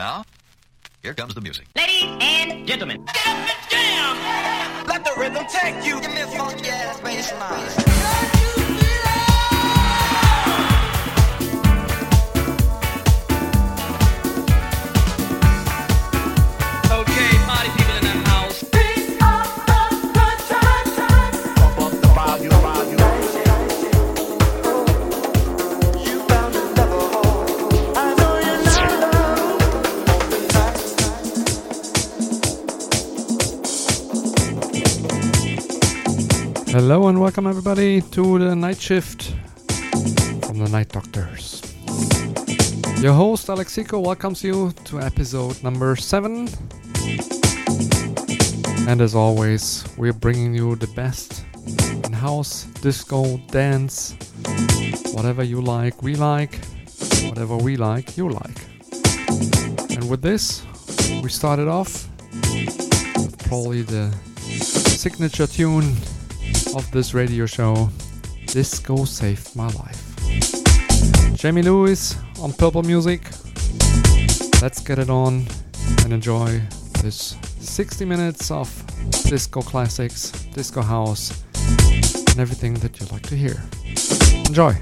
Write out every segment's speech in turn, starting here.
Now, here comes the music. Ladies and gentlemen, get up and jam! Let the rhythm take you. Give me a funky ass bass line. Hello and welcome everybody to the night shift from the Night Doctors. Your host Alexico welcomes you to episode number 7. And as always, we're bringing you the best in house, disco, dance, whatever you like, we like, whatever we like, you like. And with this, we started off with probably the signature tune of this radio show, Disco Saved My Life. Jamie Lewis on Purple Music. Let's get it on and enjoy this 60 minutes of disco classics, disco house, and everything that you like to hear. Enjoy!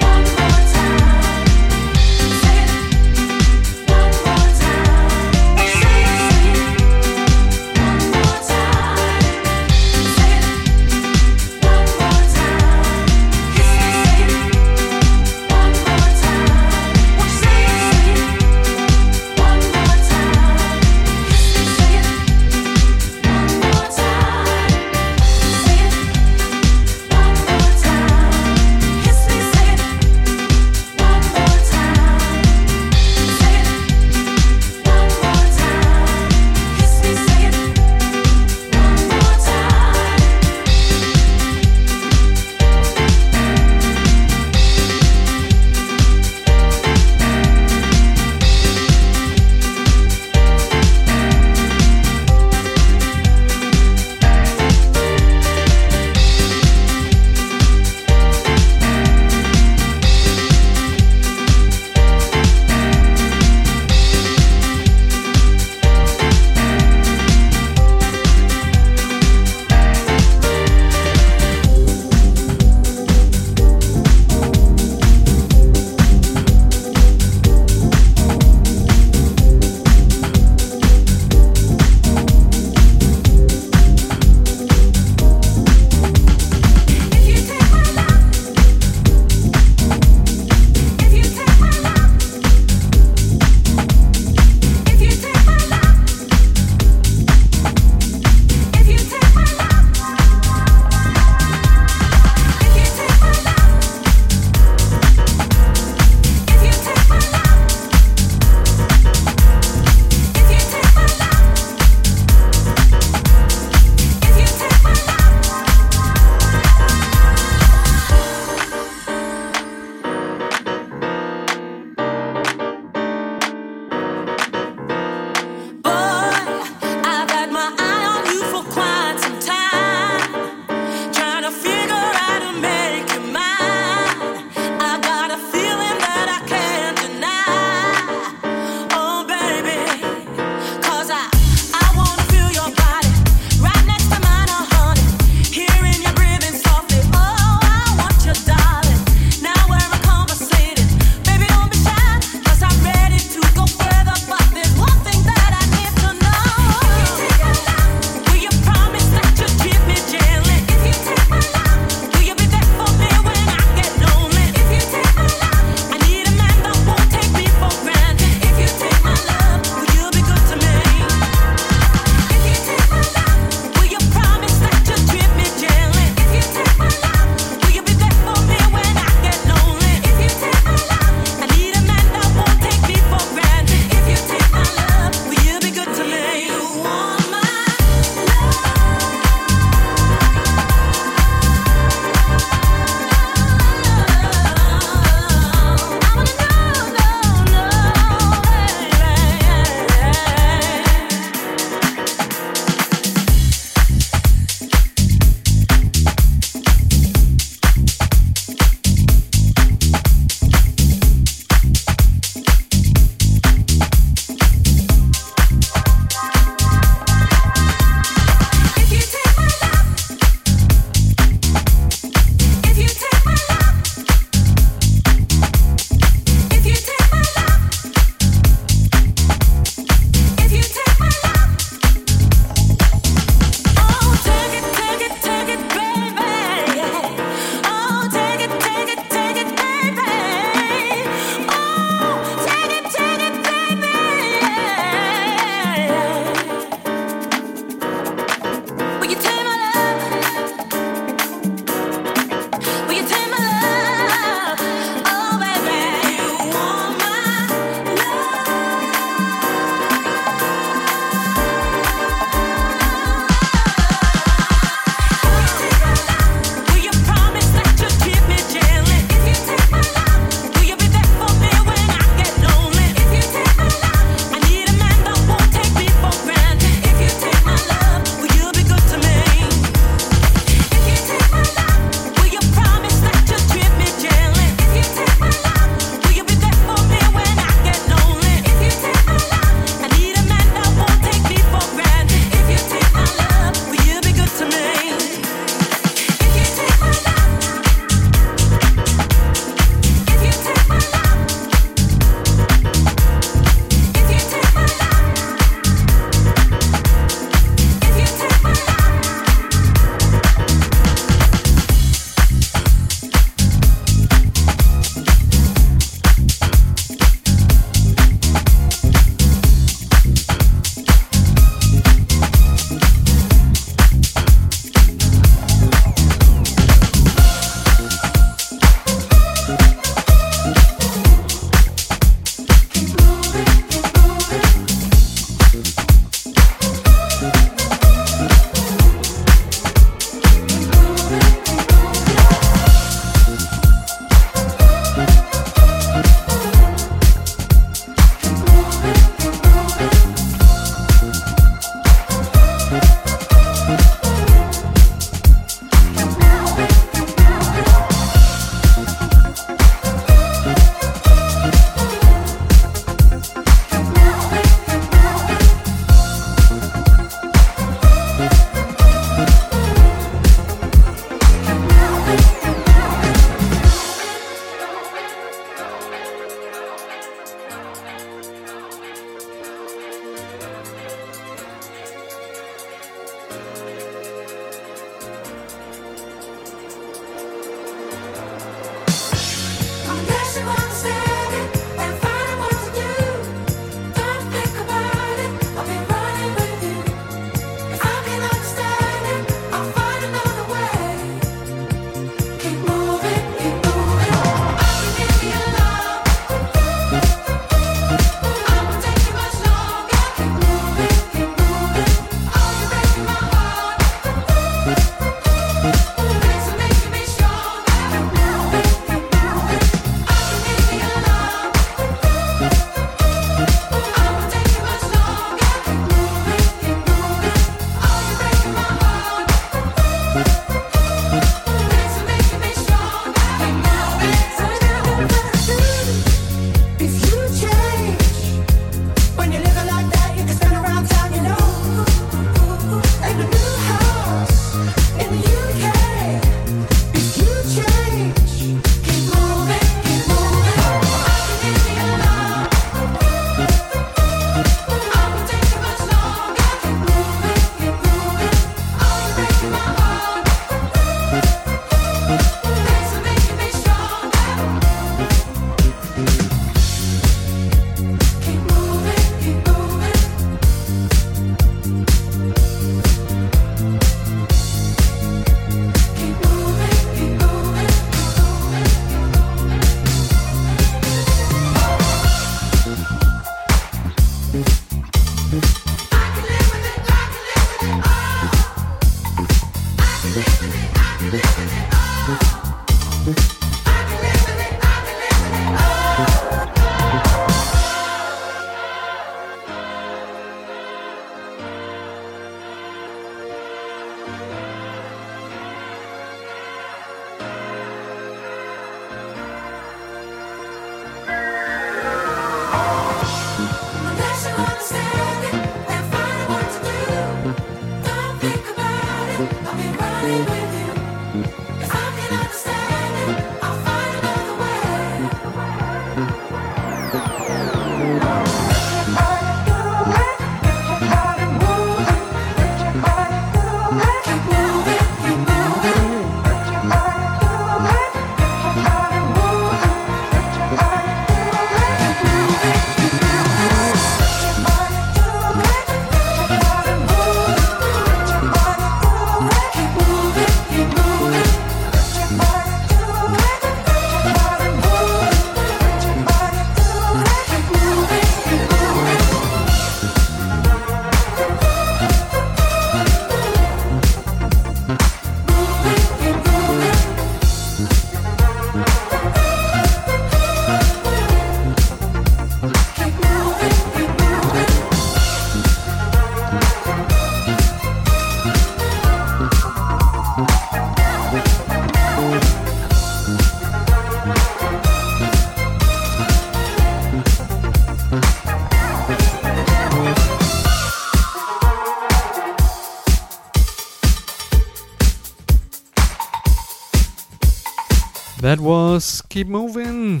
keep moving.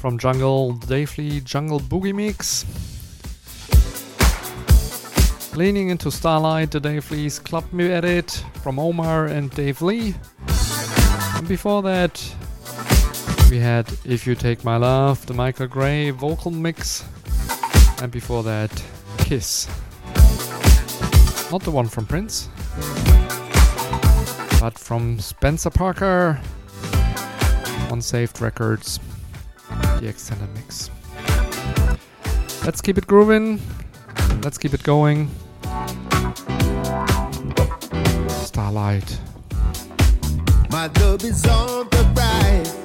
From Jungle Dave Lee Jungle Boogie Mix. Leaning into Starlight, the Dave Lee's Club Me edit from Omar and Dave Lee. And before that, we had If You Take My Love, the Michael Gray vocal mix. And before that, Kiss. Not the one from Prince but from Spencer Parker on Saved Records, the extended mix. Let's keep it grooving, let's keep it going. Starlight. My love is on the rise.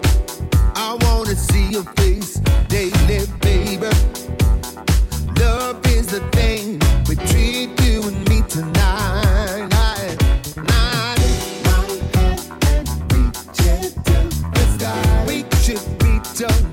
I wanna see your face daily, baby. Love is the thing between you and me tonight. don't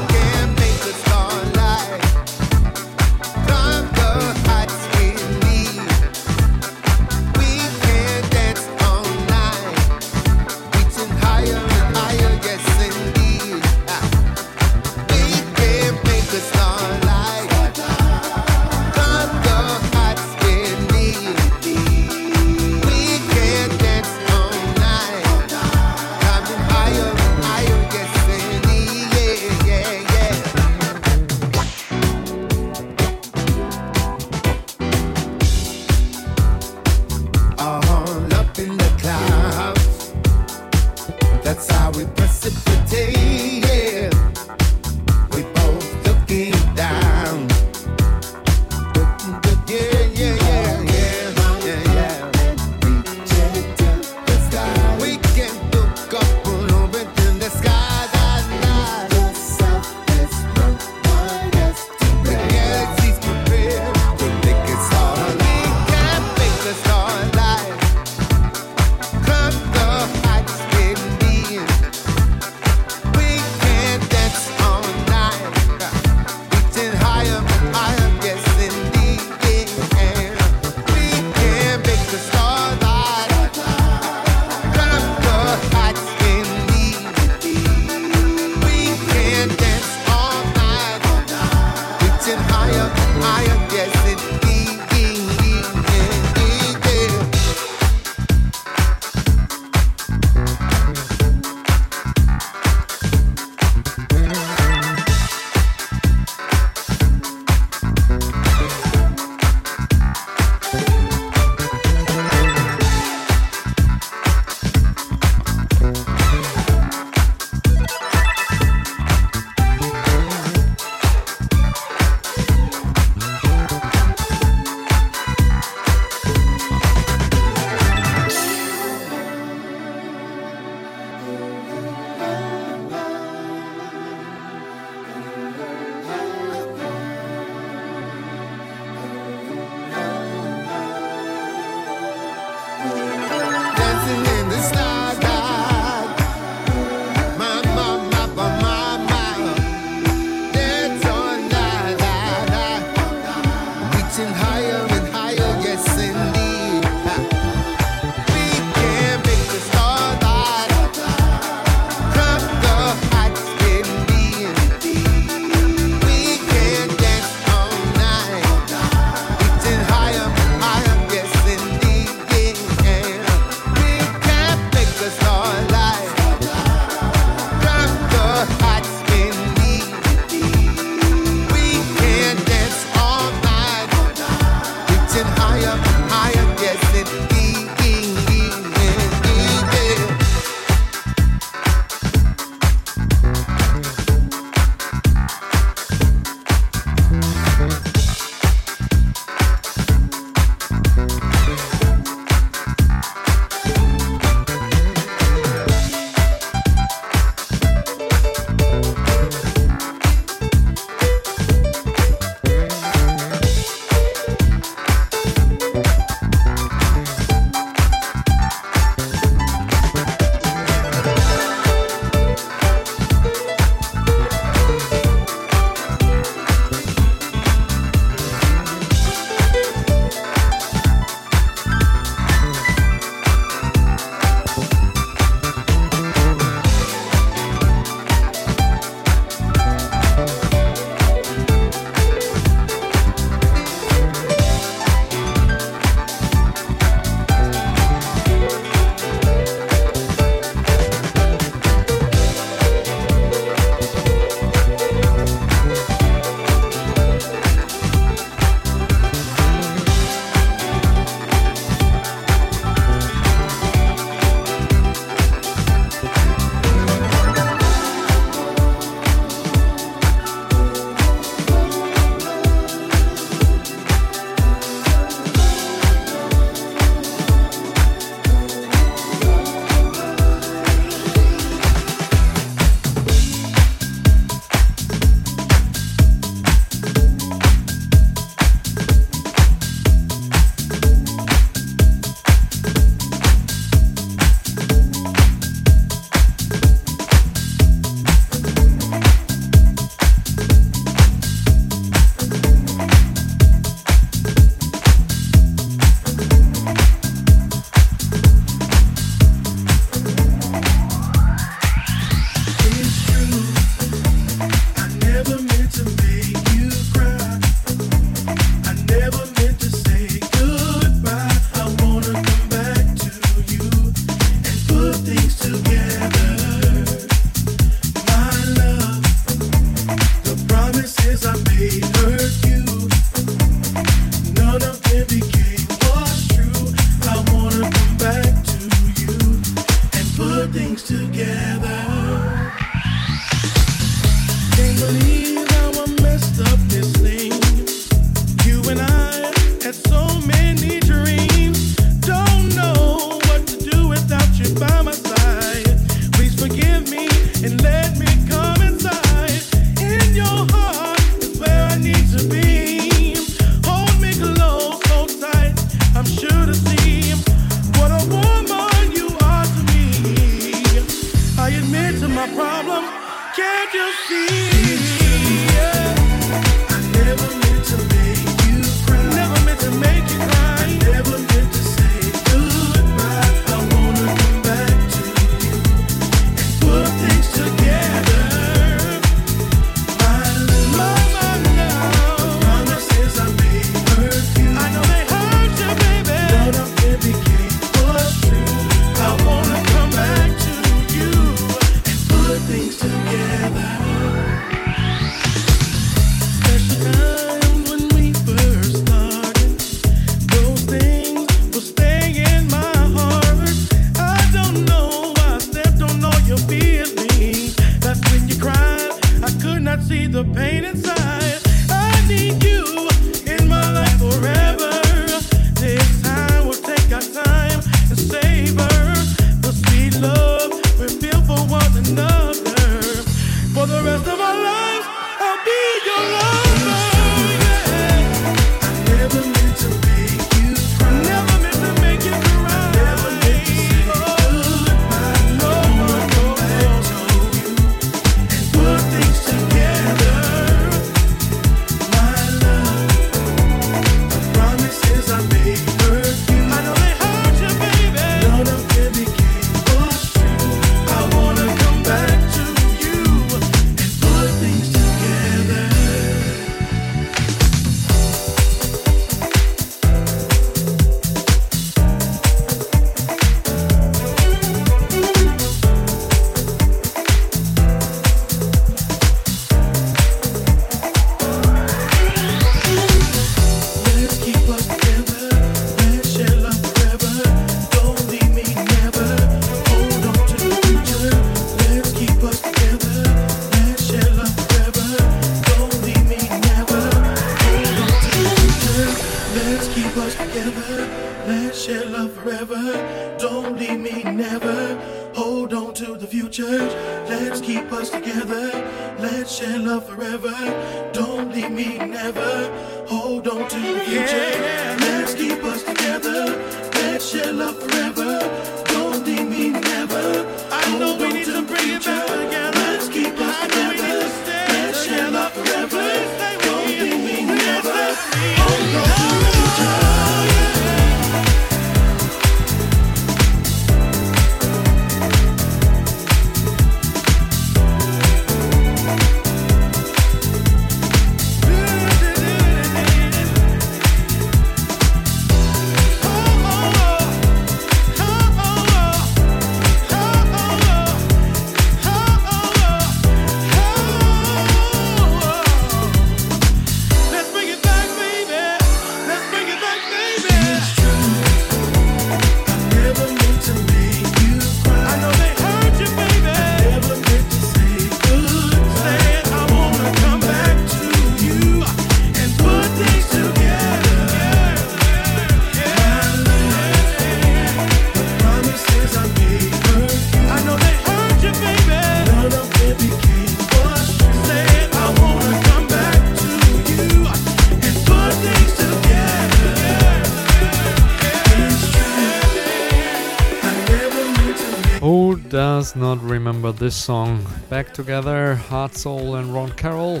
this song back together, Hardsoul and Ron Carroll.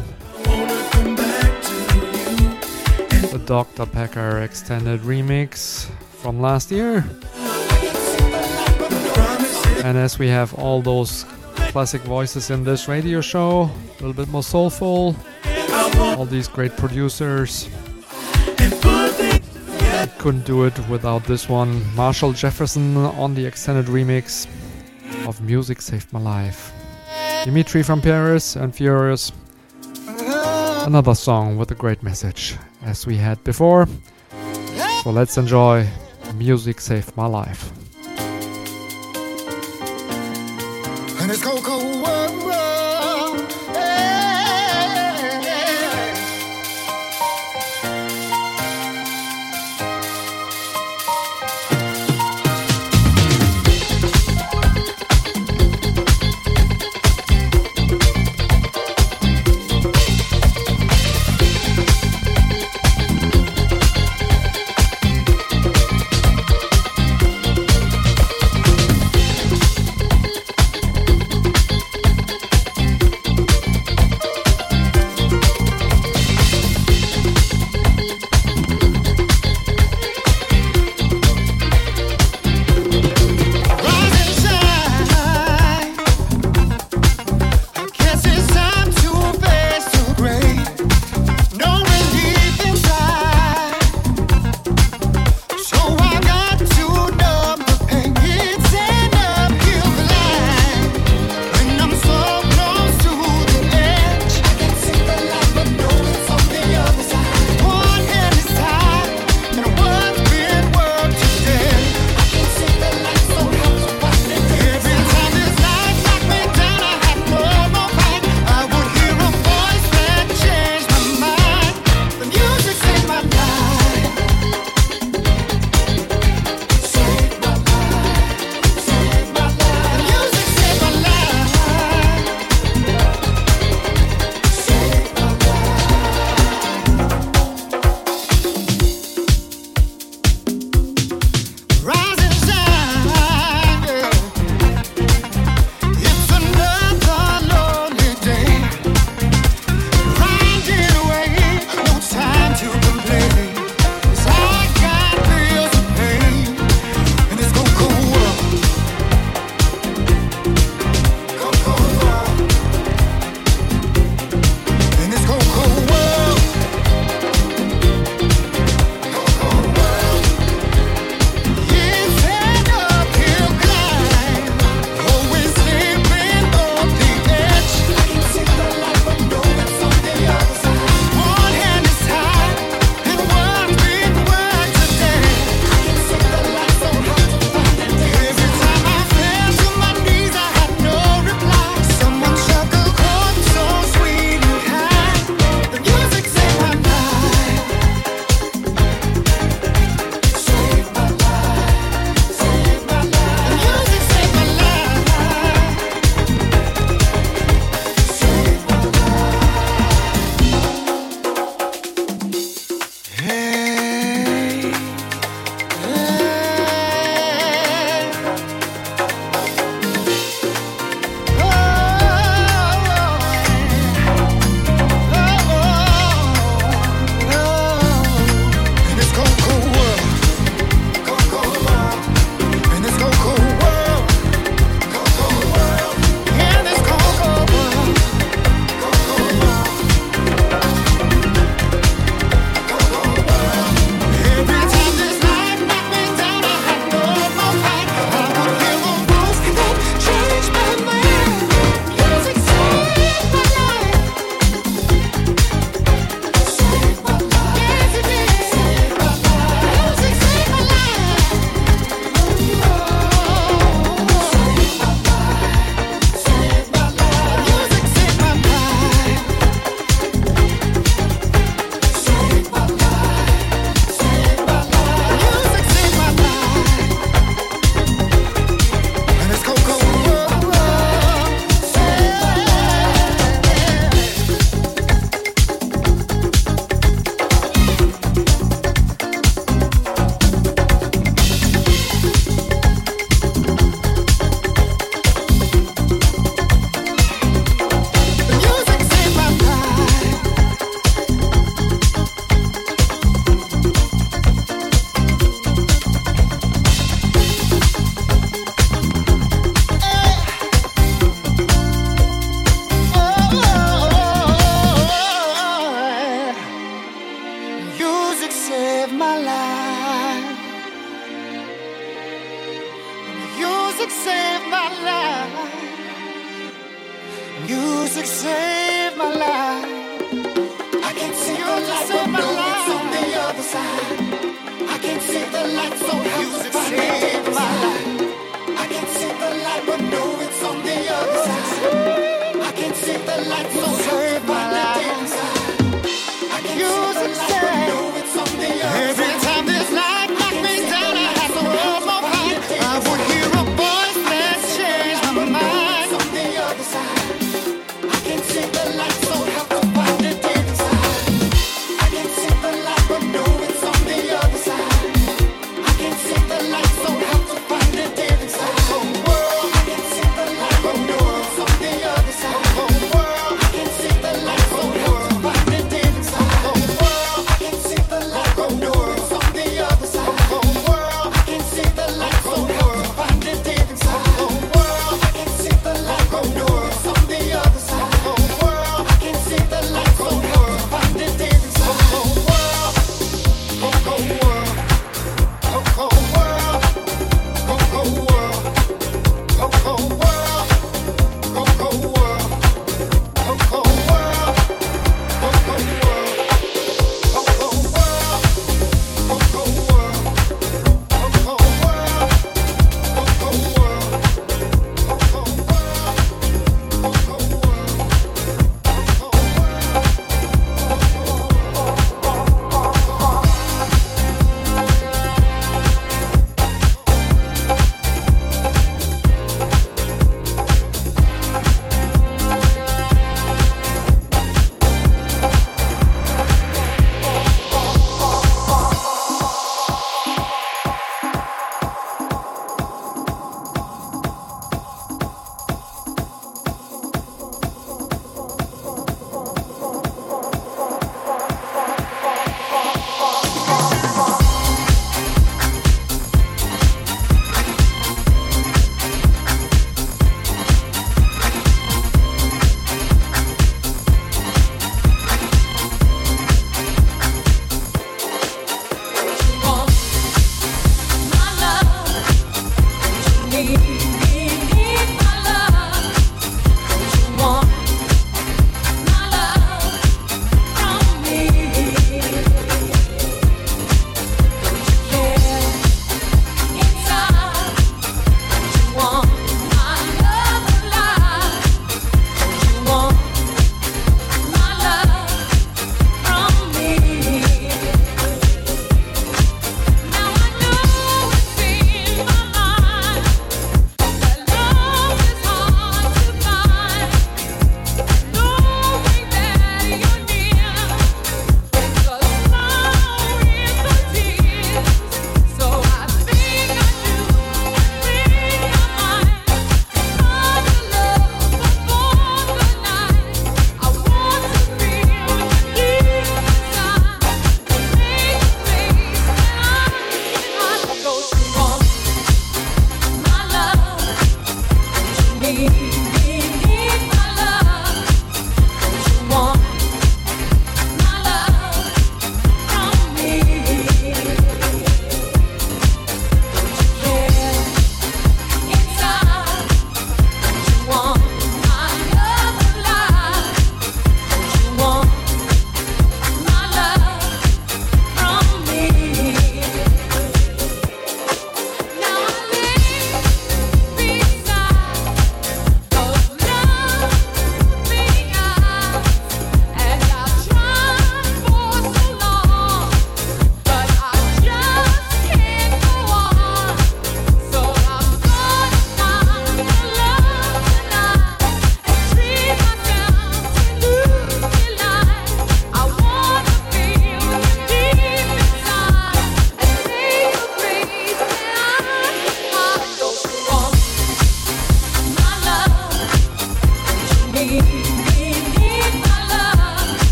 The Dr. Packer extended remix from last year. And as we have all those classic voices in this radio show, a little bit more soulful, all these great producers. I couldn't do it without this one. Marshall Jefferson on the extended remix of Music Saved My Life. Dimitri from Paris and Fiorious. Another song with a great message, as we had before. So let's enjoy Music Saved My Life. And it's cold, cold.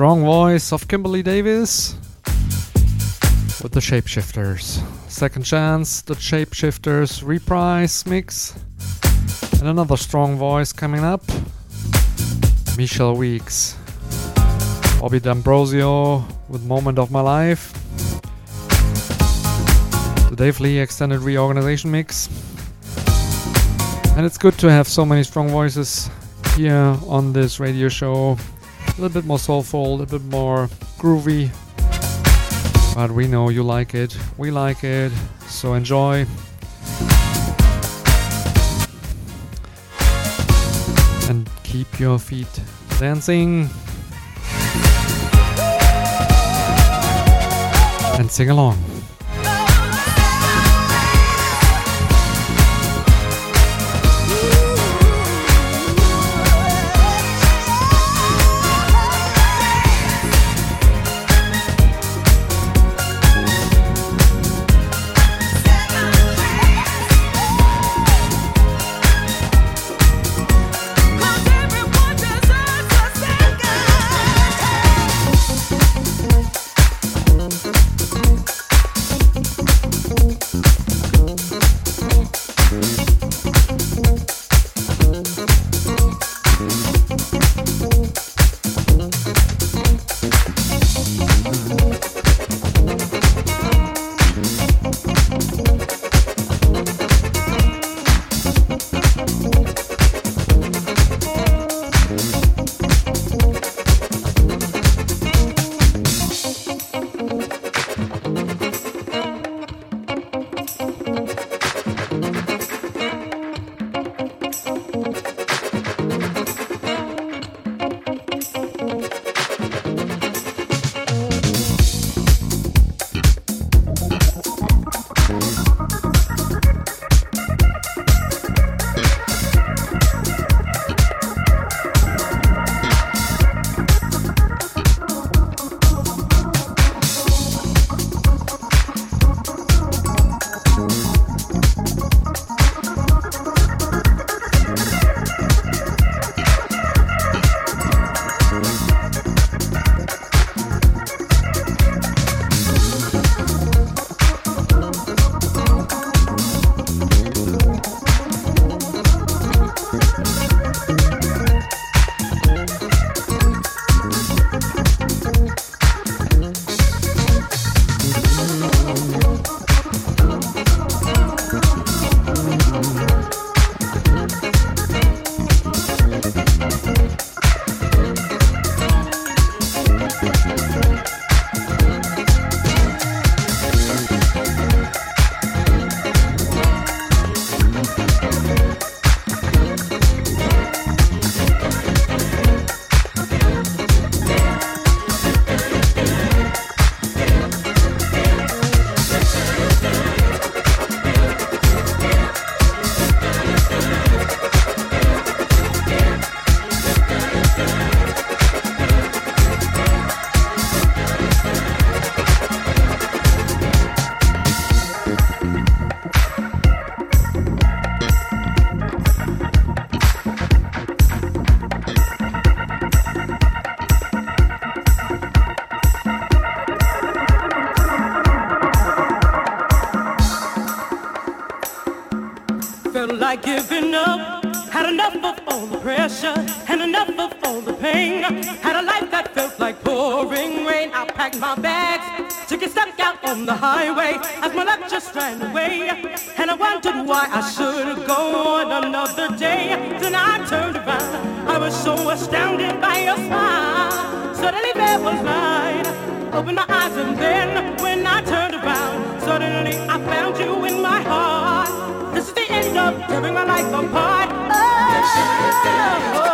Strong voice of Kimberley Davis with the Shapeshifters. Second chance, the Shapeshifters reprise mix. And another strong voice coming up Michelle Weeks. Bobby D'Ambrosio with Moment of My Life. The Dave Lee Extended Reorganization Mix. And it's good to have so many strong voices here on this radio show. A little bit more soulful, a little bit more groovy. But we know you like it, we like it, so enjoy. And keep your feet dancing. And sing along. Like giving up. Had enough of all the pressure and enough of all the pain. Had a life that felt like pouring rain. I packed my bags, took a step out on the highway as my luck just ran away. And I wondered why I should go on another day. Then I turned around. I was so astounded by your smile. Suddenly there was light. Opened my eyes and then when I apart. Oh,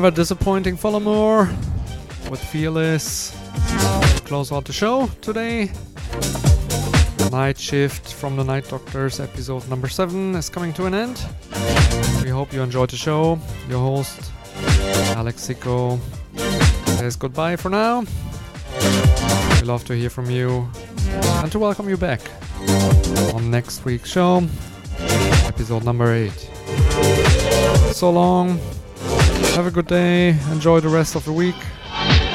never disappointing Folamour with Fearless. Close out the show today. Night Shift from the Night Doctors episode number 7 is coming to an end. We hope you enjoyed the show. Your host, Alex Sicko, says goodbye for now. We love to hear from you and to welcome you back on next week's show, episode number 8. So long. Have a good day. Enjoy the rest of the week.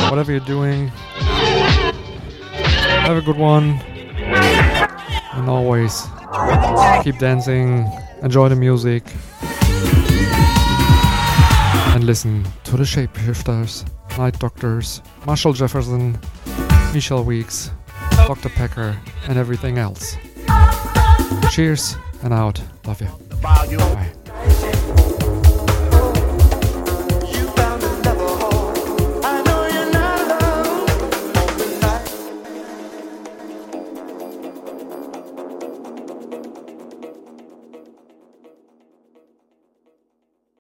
Whatever you're doing. Have a good one. And always keep dancing, enjoy the music, and listen to the Shapeshifters, Night Doctors, Marshall Jefferson, Michelle Weeks, Dr. Packer, and everything else. Cheers and out. Love you. Bye.